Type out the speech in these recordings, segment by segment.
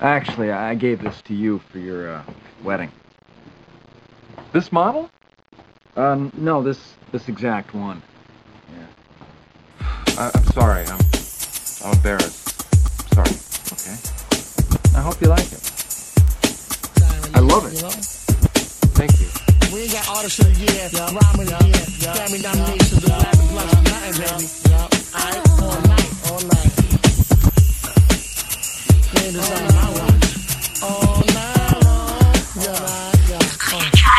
Actually, I gave this to you for your uh, wedding. This model? Uh, no, this this exact one. I, I'm sorry. I'm, I'm embarrassed. Sorry. Okay. I hope you like it. I love it. Thank you. We ain't got artist of the year, rhyme of the year, Grammy nominations, the Grammy plus, nothing, baby. Alright, all night, all night. This on. All night long. Yeah, yeah,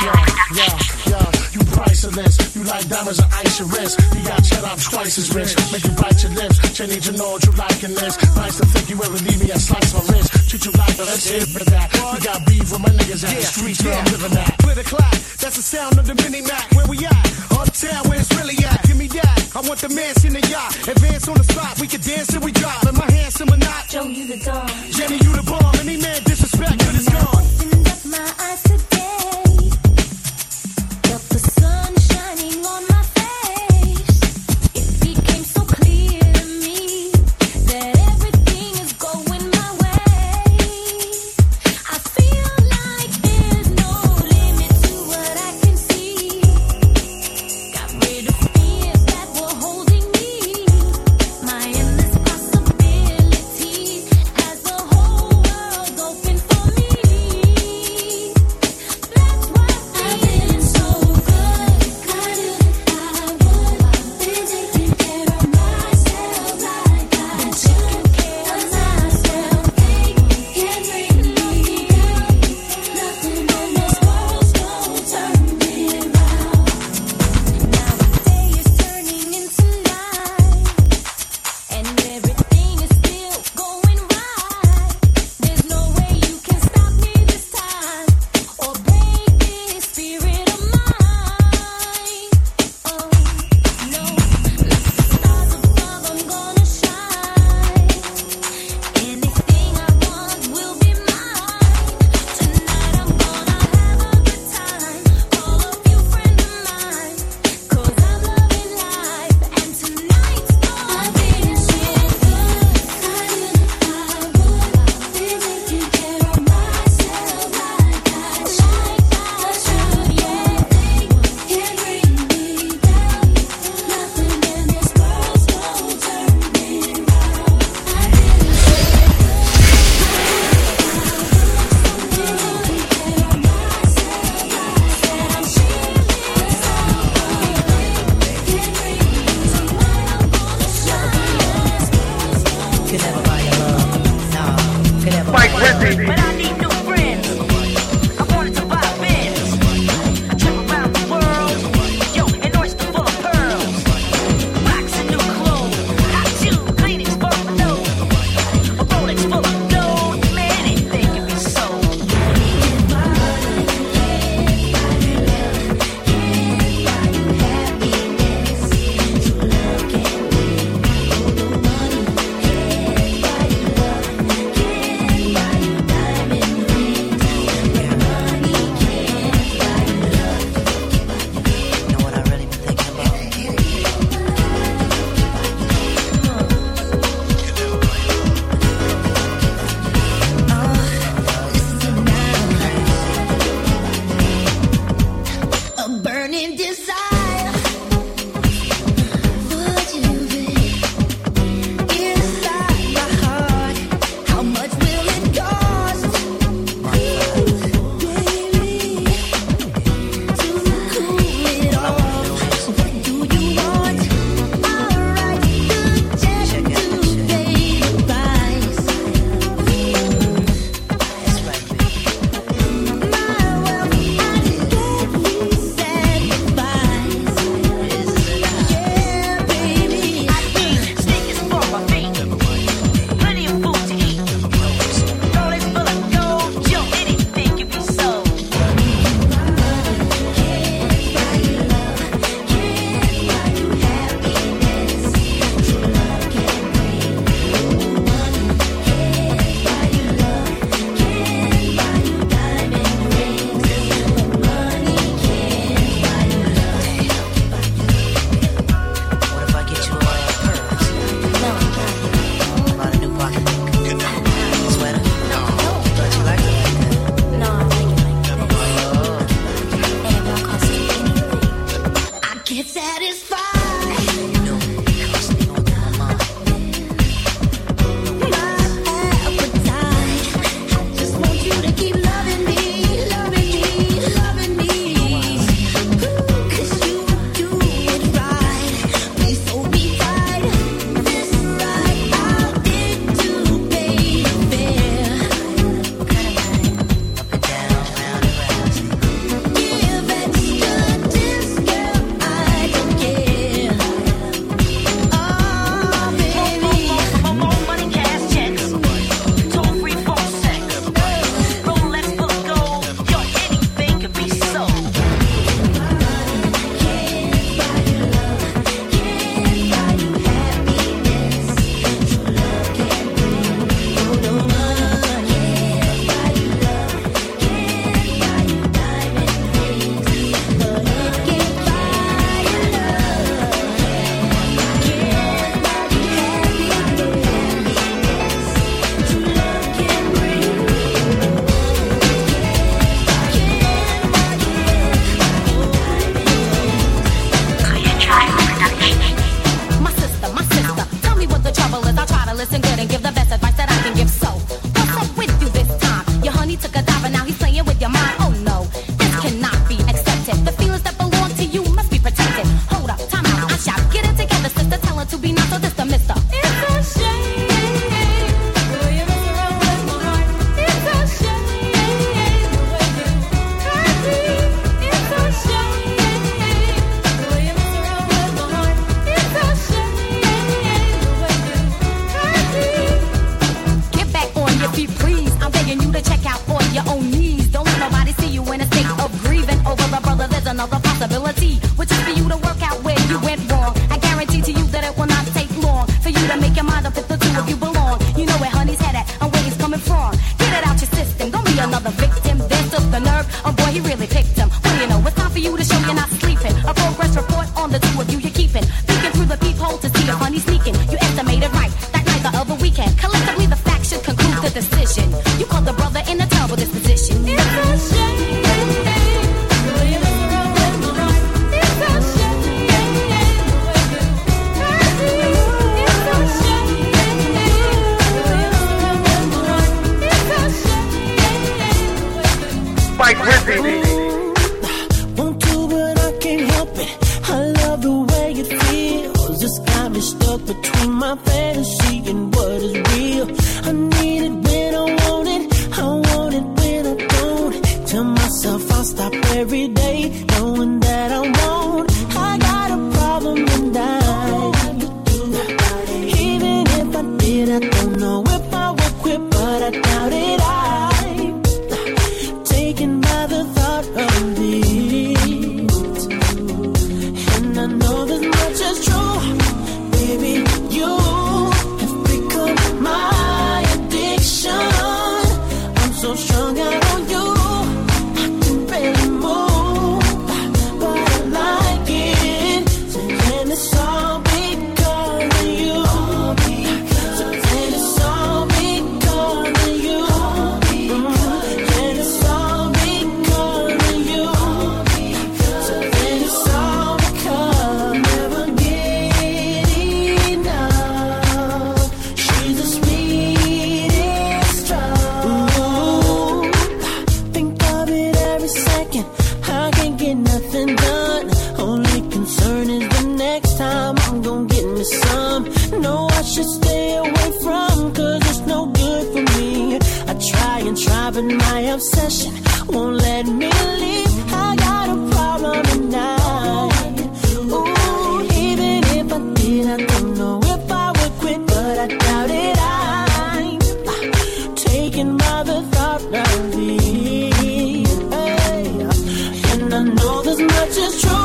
yeah, yeah, yeah. You priceless. You like diamonds and ice your wrist. You got cheddar, I'm twice as rich. Make you bite your lips. Change to know what you liking this. Nice to think you ever leave me and slice my wrist. Treat you like a let's hit with that. We got beef with my niggas at the streets where I'm living at. Clear the clock. That's the sound of the mini Mac. Where we at? Uptown, where it's really at. Give me that. I want the mansion in the yacht. Advance on the spot. We can dance till we drop. Am I handsome or not? Joe, you the dawn. Jenny, you the bomb. Any man disrespect, good is gone. Opened up my eyes today. This much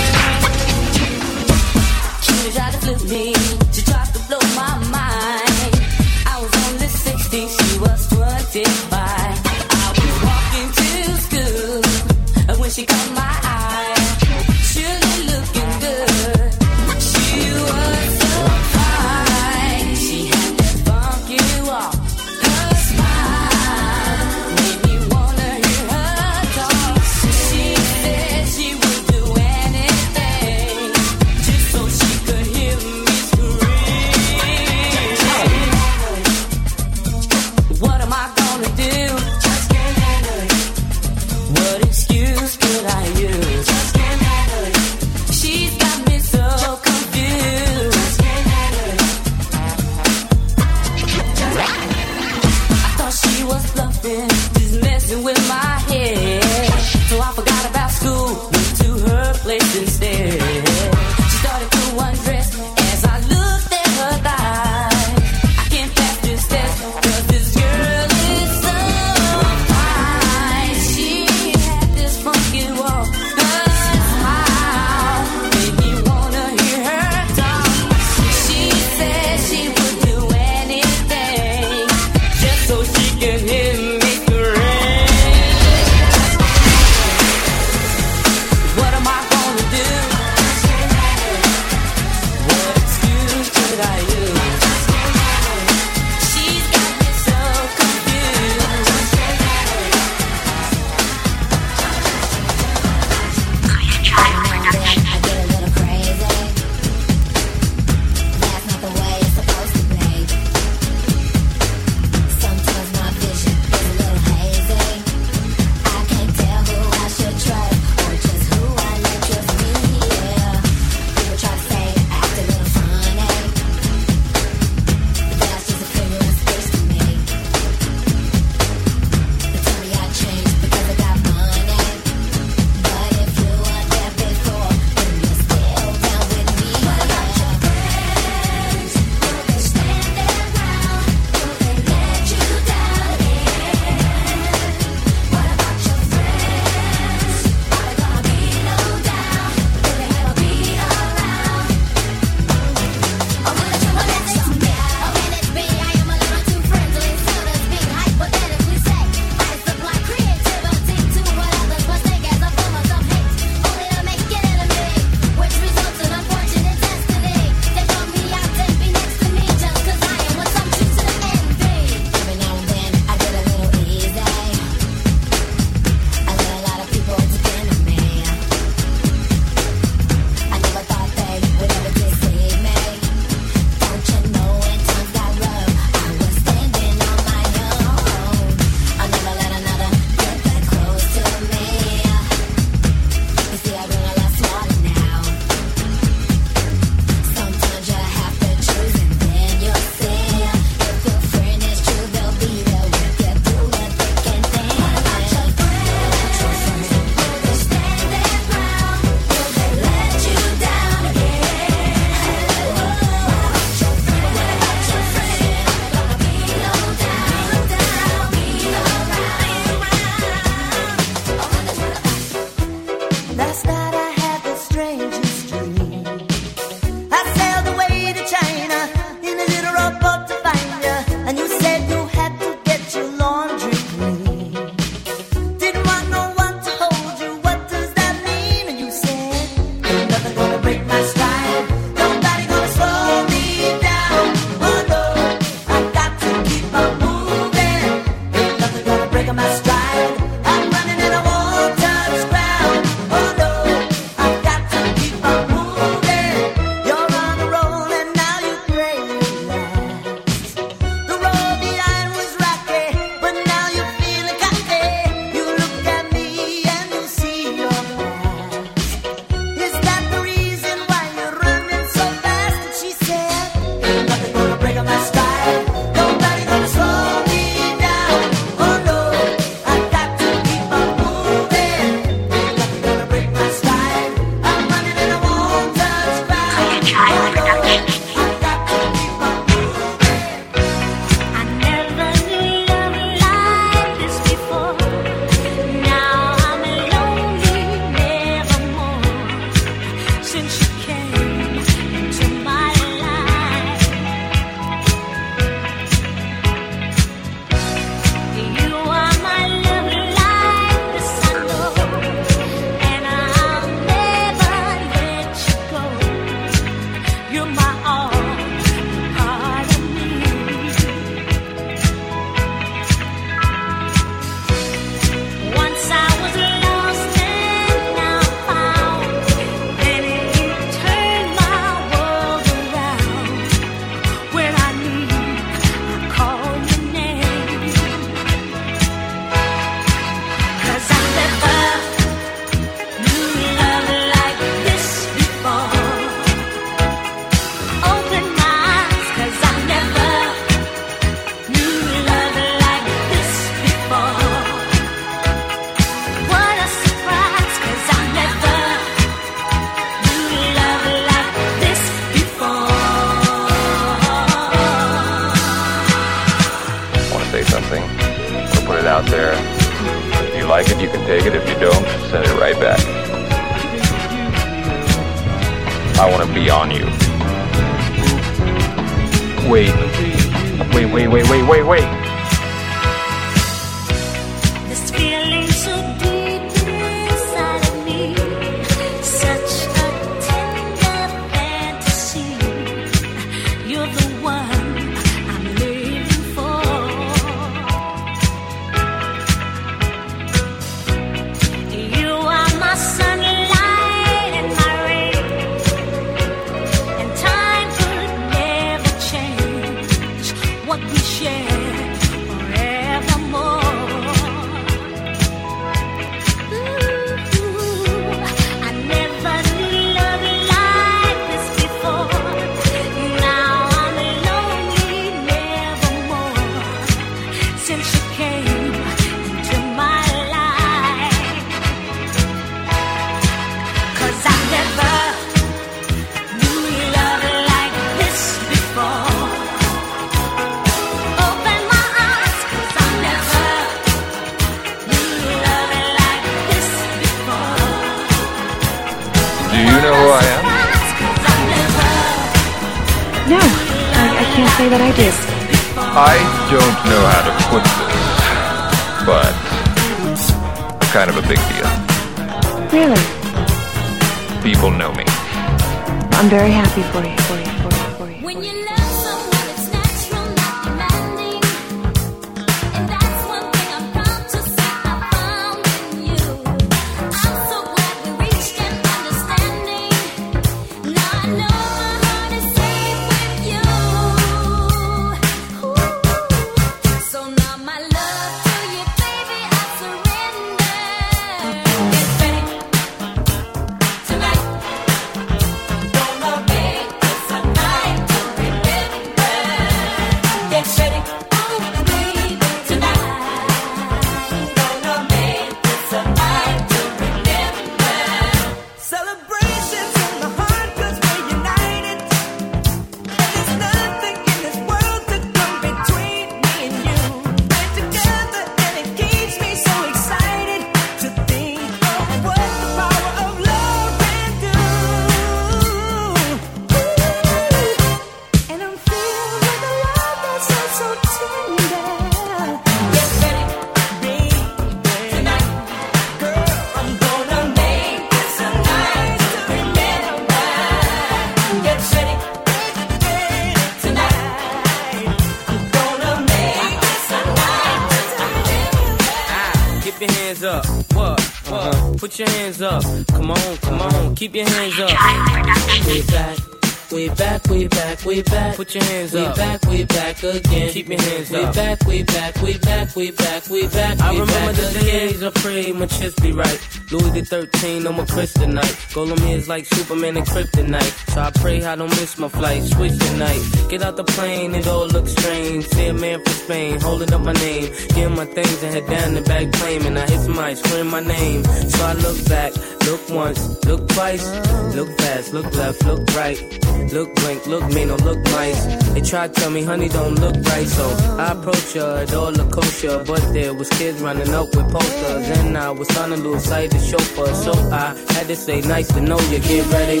Put your hands up. Come on, come on. Keep your hands up. Way back. We back, we back, we back. Put your hands up. We back, we back again. Keep your hands up. We back, we back, we back, we back, we back. I remember the days I prayed my chest be right. Louis the 13, I'm a kryptonite. Golem is like Superman and kryptonite. So I pray I don't miss my flight. Switch the night. Get out the plane, it all looks strange. See a man from Spain holding up my name. Getting my things and head down the back claiming. I hit somebody scream my name. So I look back, look once, look twice, look fast, look left, look right. Look blank, look mean, or look nice. They try to tell me, honey, don't look right. So I approach her, it all look kosher. But there was kids running up with posters. And I was starting to lose sight of chauffeur. So I had to say, nice to know you. Get ready.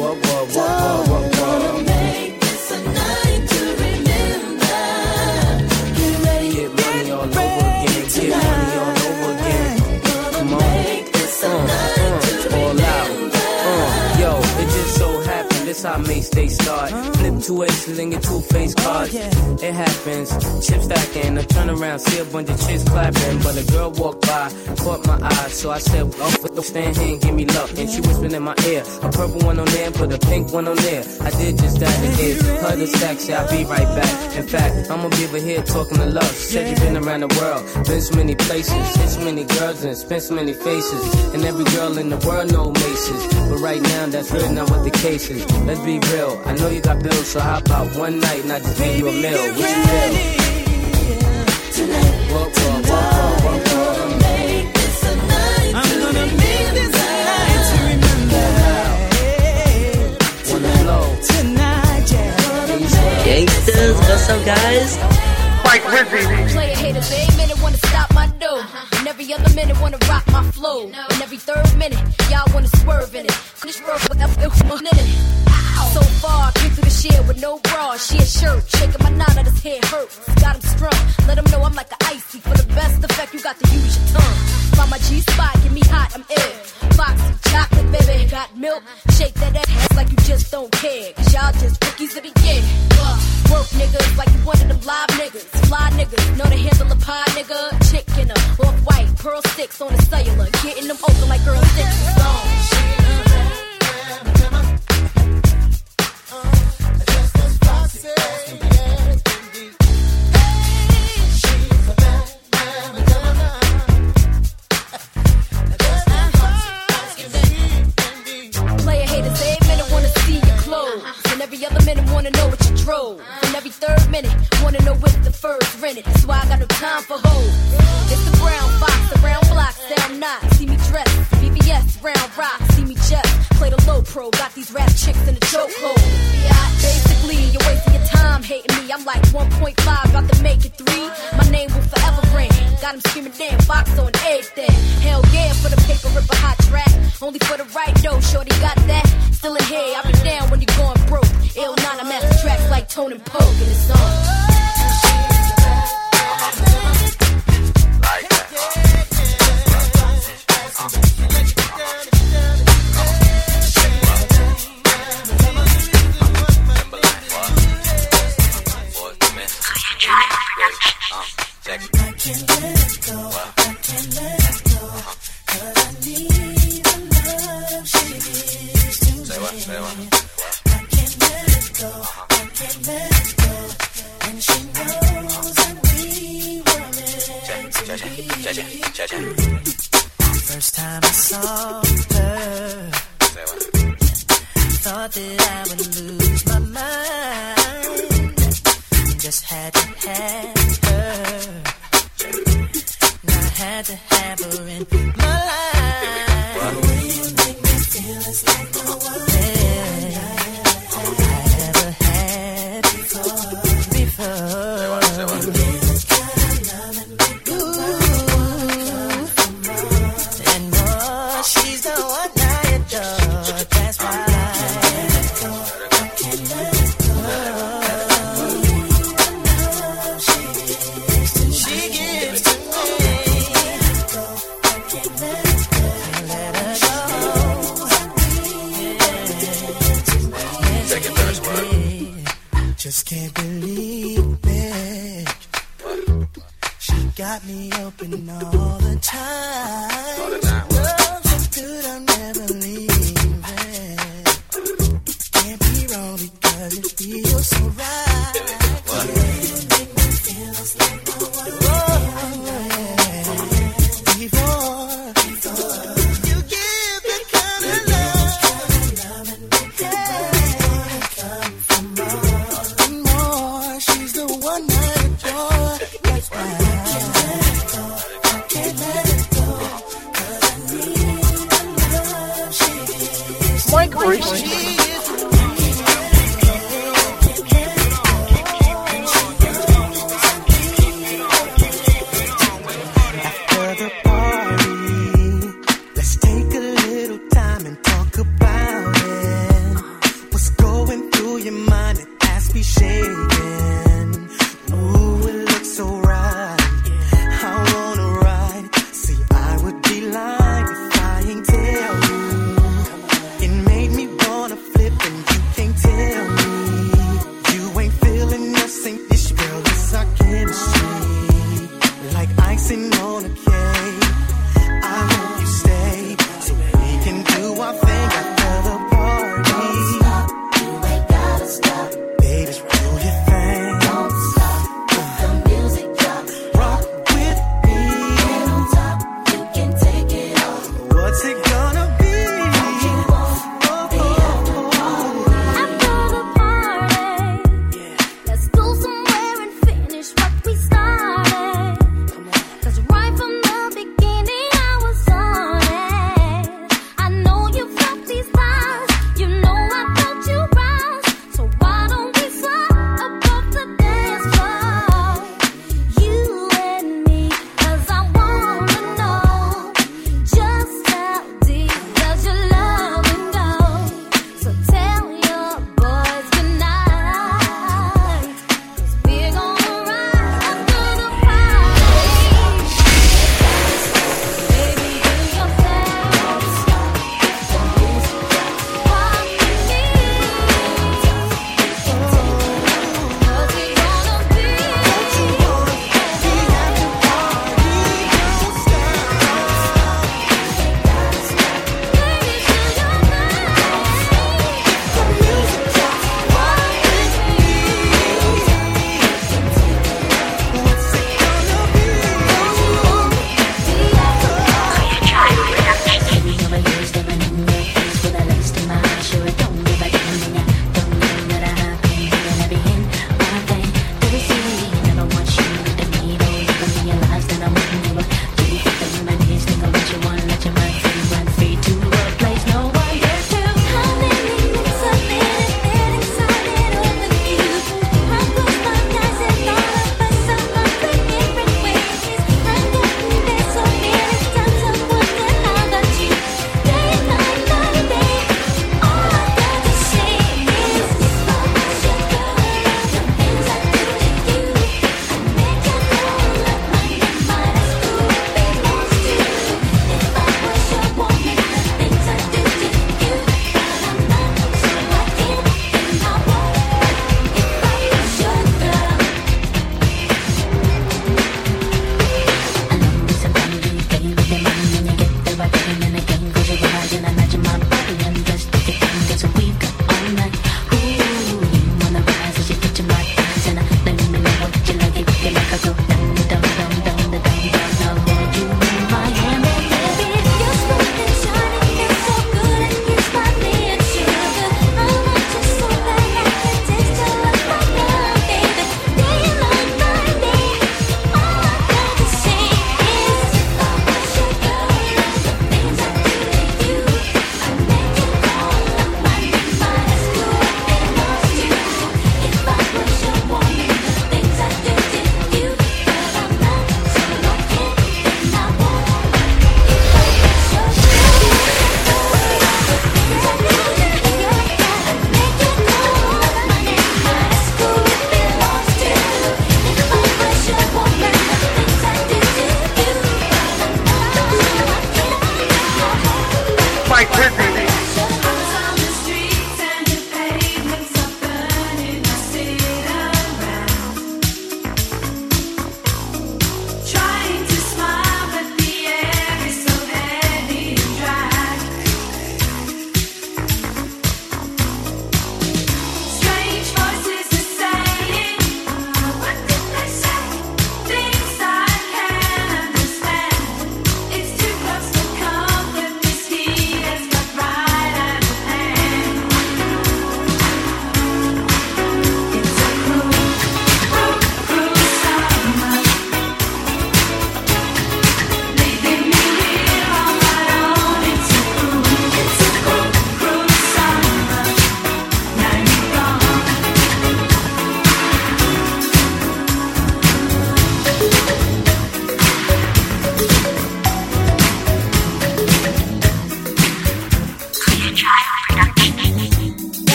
What. Get This how mates they start. Flip two aces and get two face oh, cards. It happens. Chip stacking. I turn around, see a bunch of chicks clapping. But a girl walked by, caught my eye. So I said, off with the stand here and give me luck. And she whispered in my ear. A purple one on there, put a pink one on there. I did just that again. Her the sexy, I'll be right back. In fact, I'ma be over here talking to love. Said you been around the world, been so many places, seen so many girls and spent so many faces. And every girl in the world know Mase's. But right now, that's really not what the case is. Let's be real. I know you got bills, so how about one night and I just give you a meal? What's real? Bruce.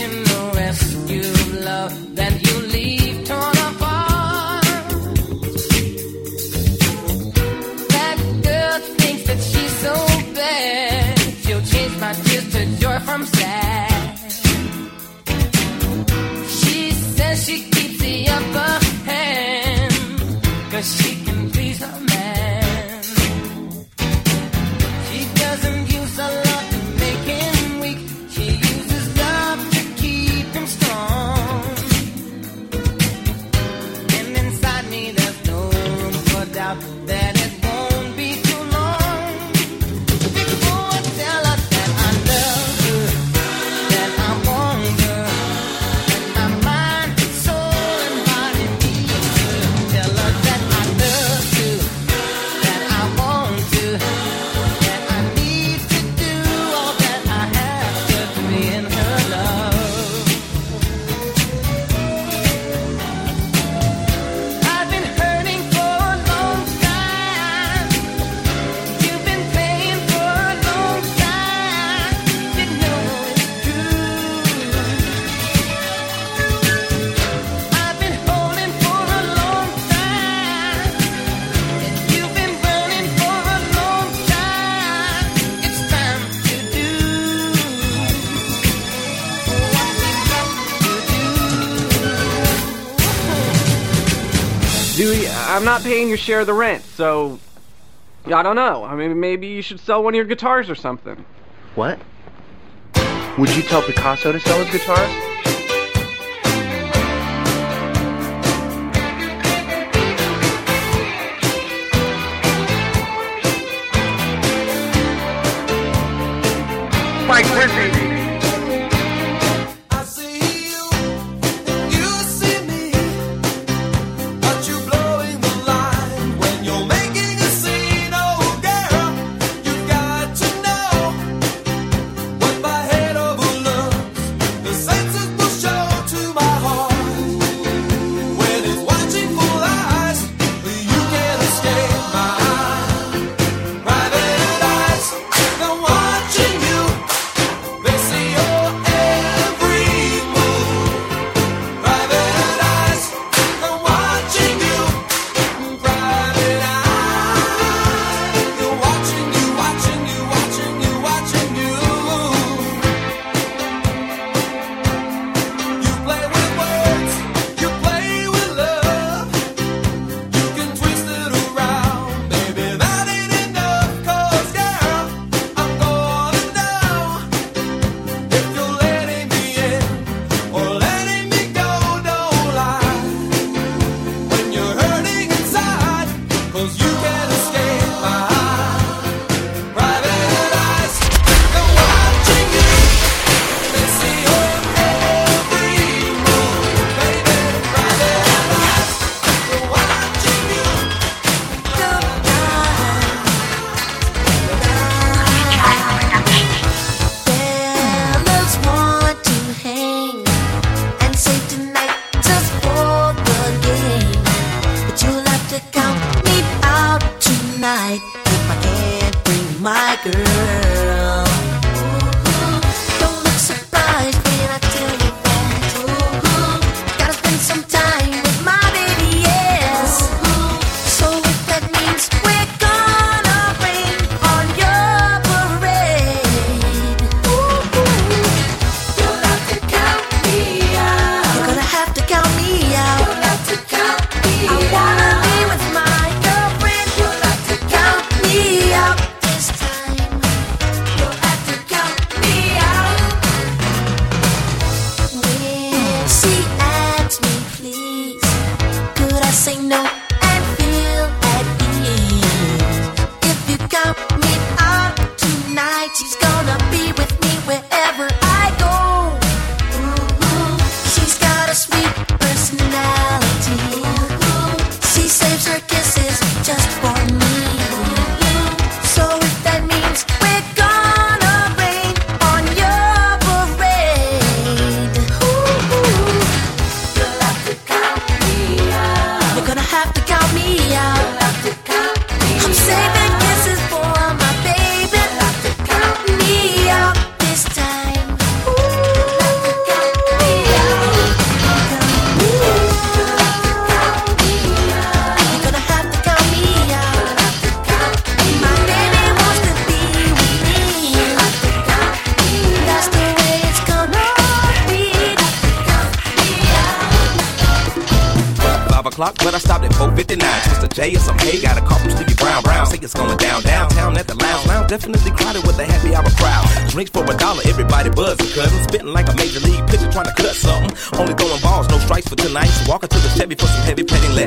And. I'm not paying your share of the rent, so I don't know. I mean, maybe you should sell one of your guitars or something. What? Would you tell Picasso to sell his guitars? Mike Griffey.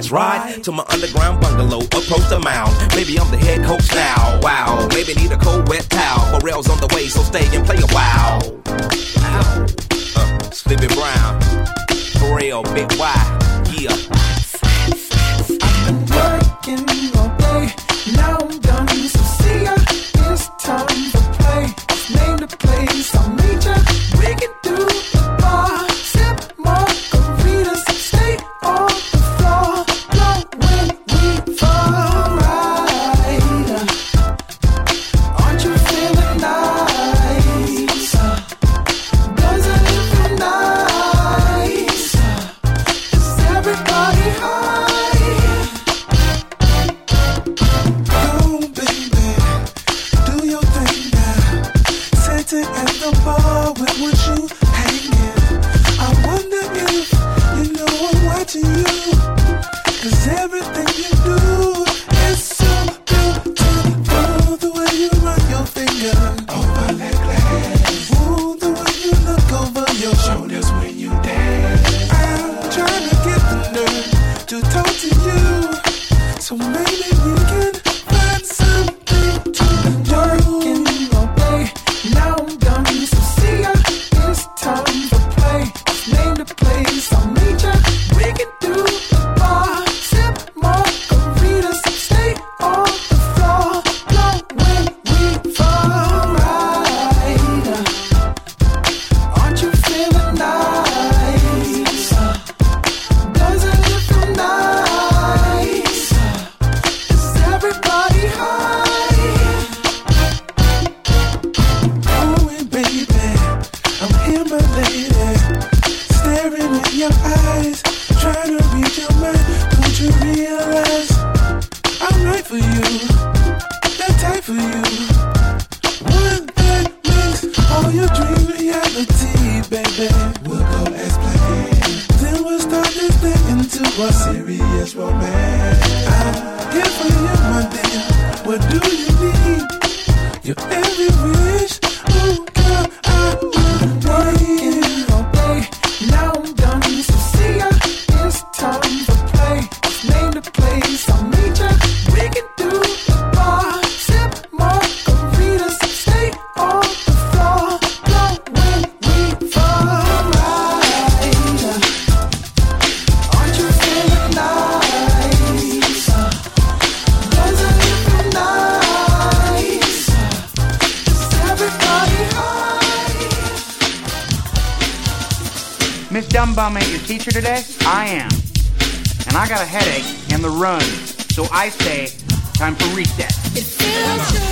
Let's ride to my underground bungalow, approach the mound. Maybe I'm the head coach now. Wow, maybe need a cold wet towel. Pharrell's on the way, so stay and play a while. Wow. Uh, Sleepy Brown, Pharrell, Big Boi? yeah. serious romance. today? I am. And I got a headache and the run. So I say, time for reset.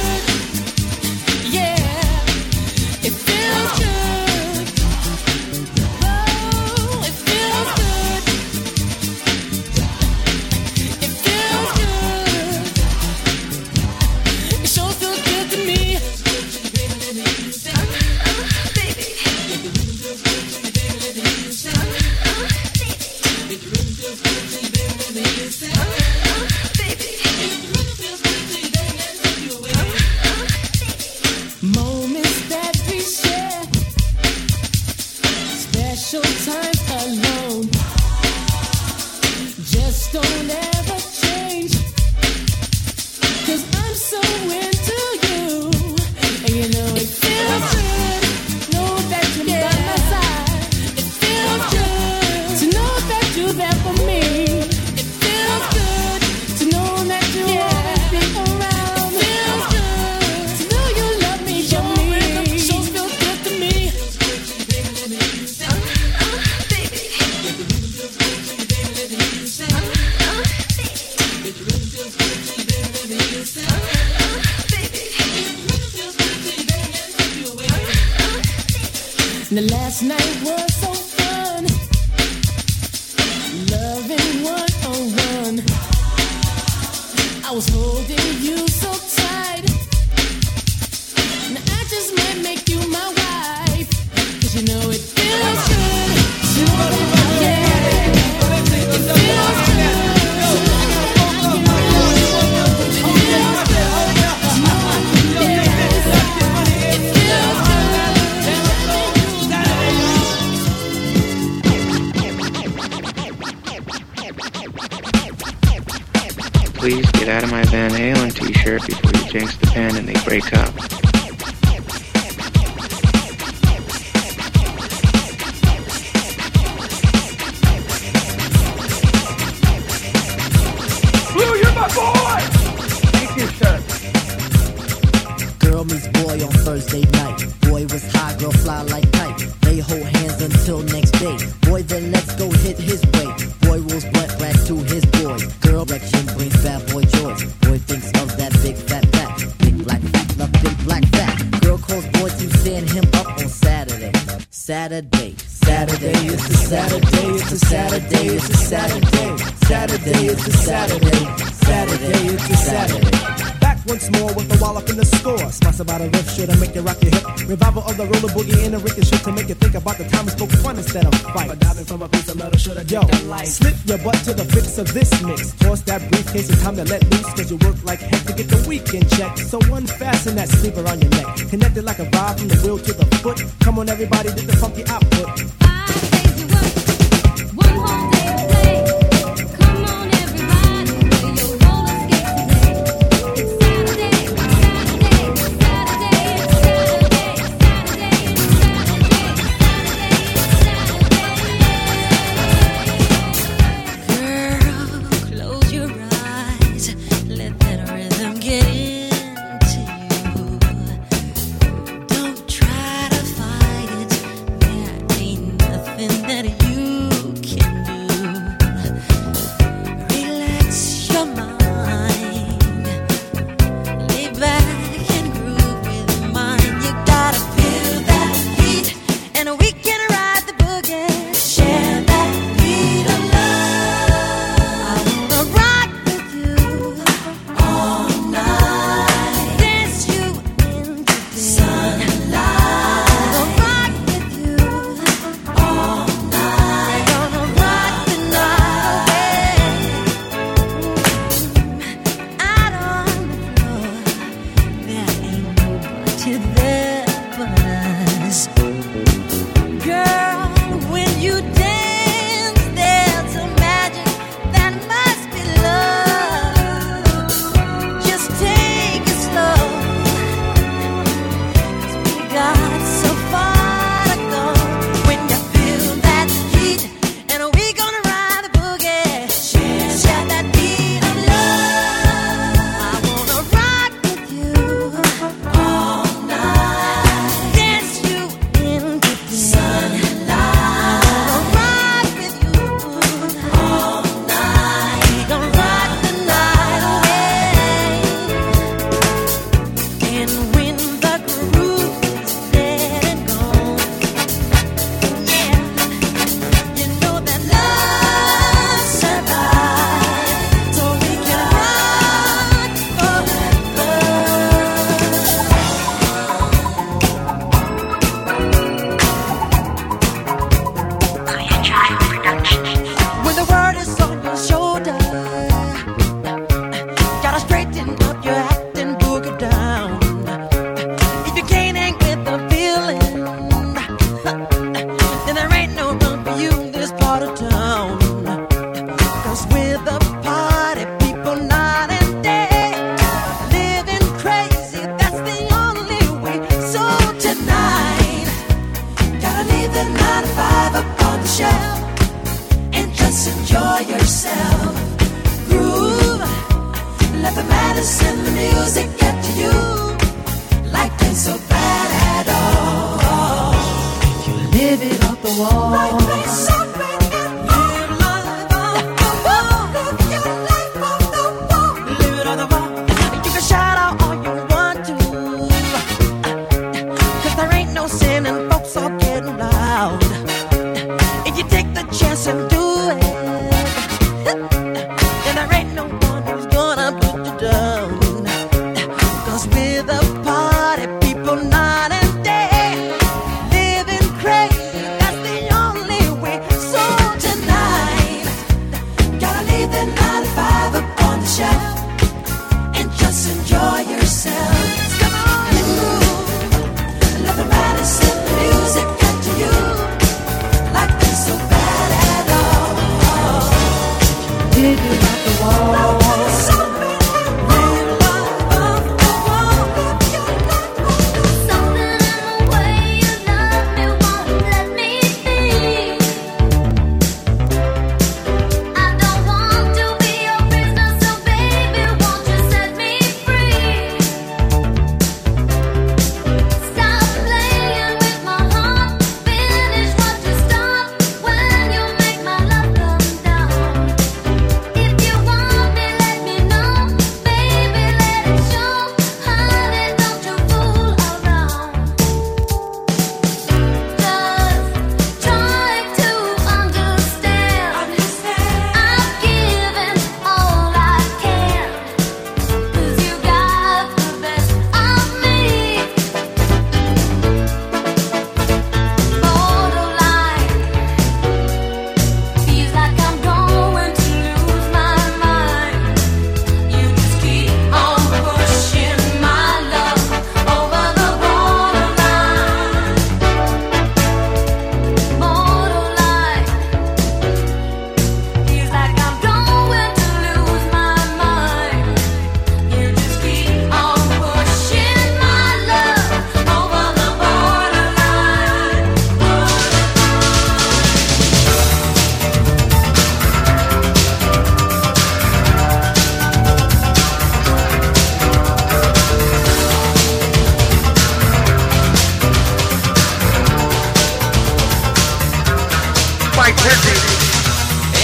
never diving from a piece of metal, should've Yo, life. Slip your butt to the fix of this mix. Toss that briefcase, it's time to let loose, cause you work like heck to get the weekend check. So unfasten that sleeper on your neck. Connected like a rod from the wheel to the foot. Come on, everybody, get the funky output.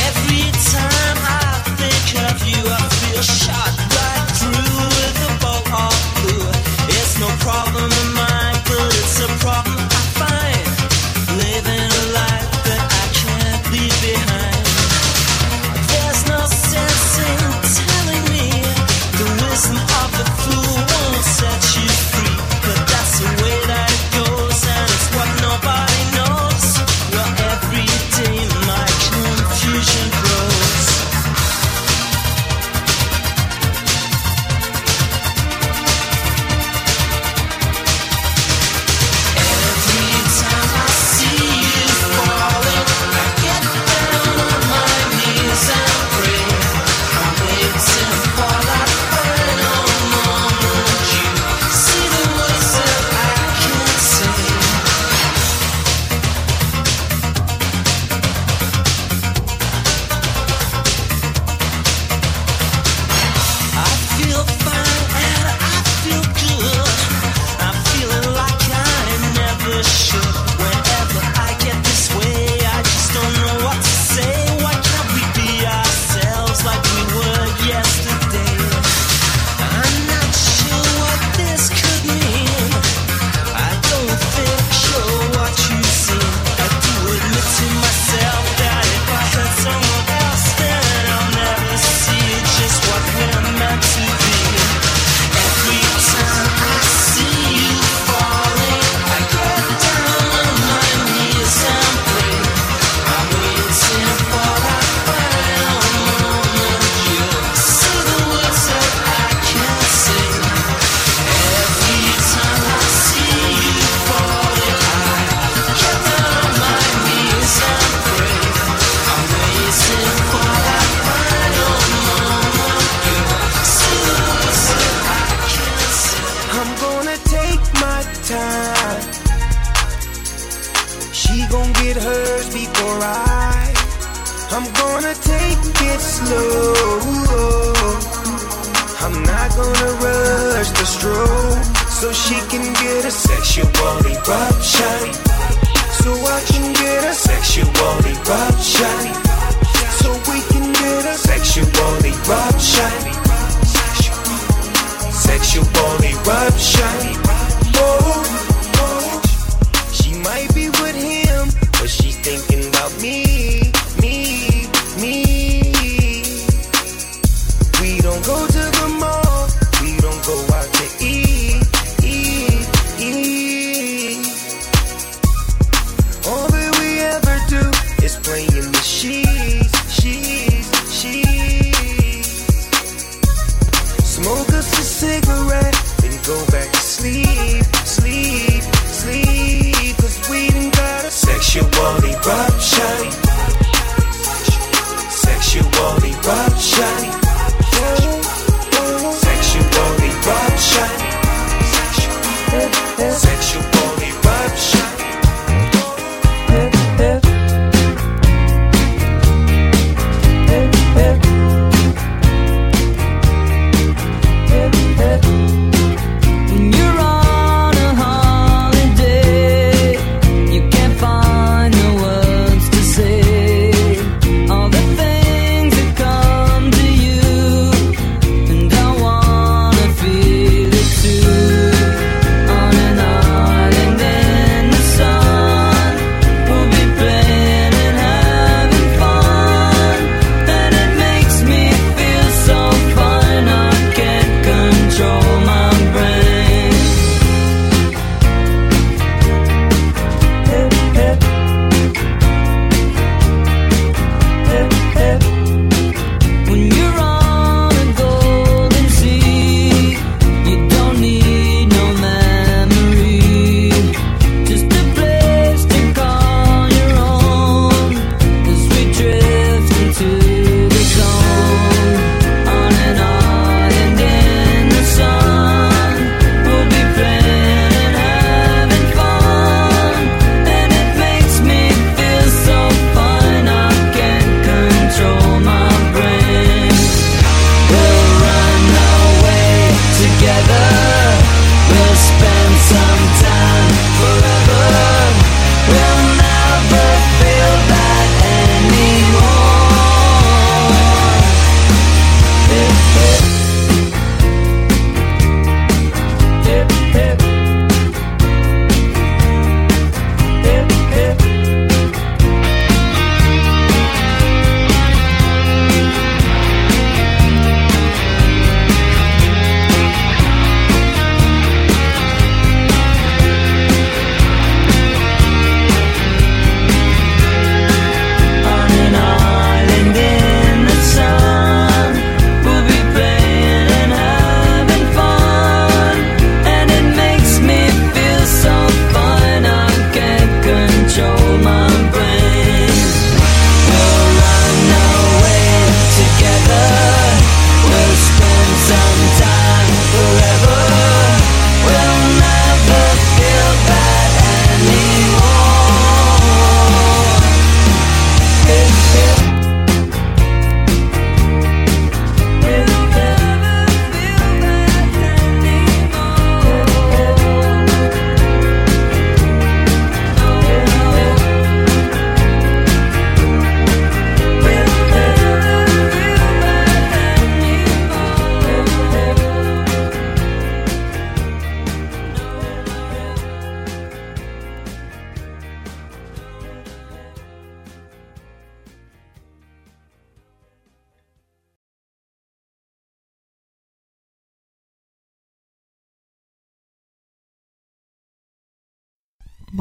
Every time I think of you, I feel shy.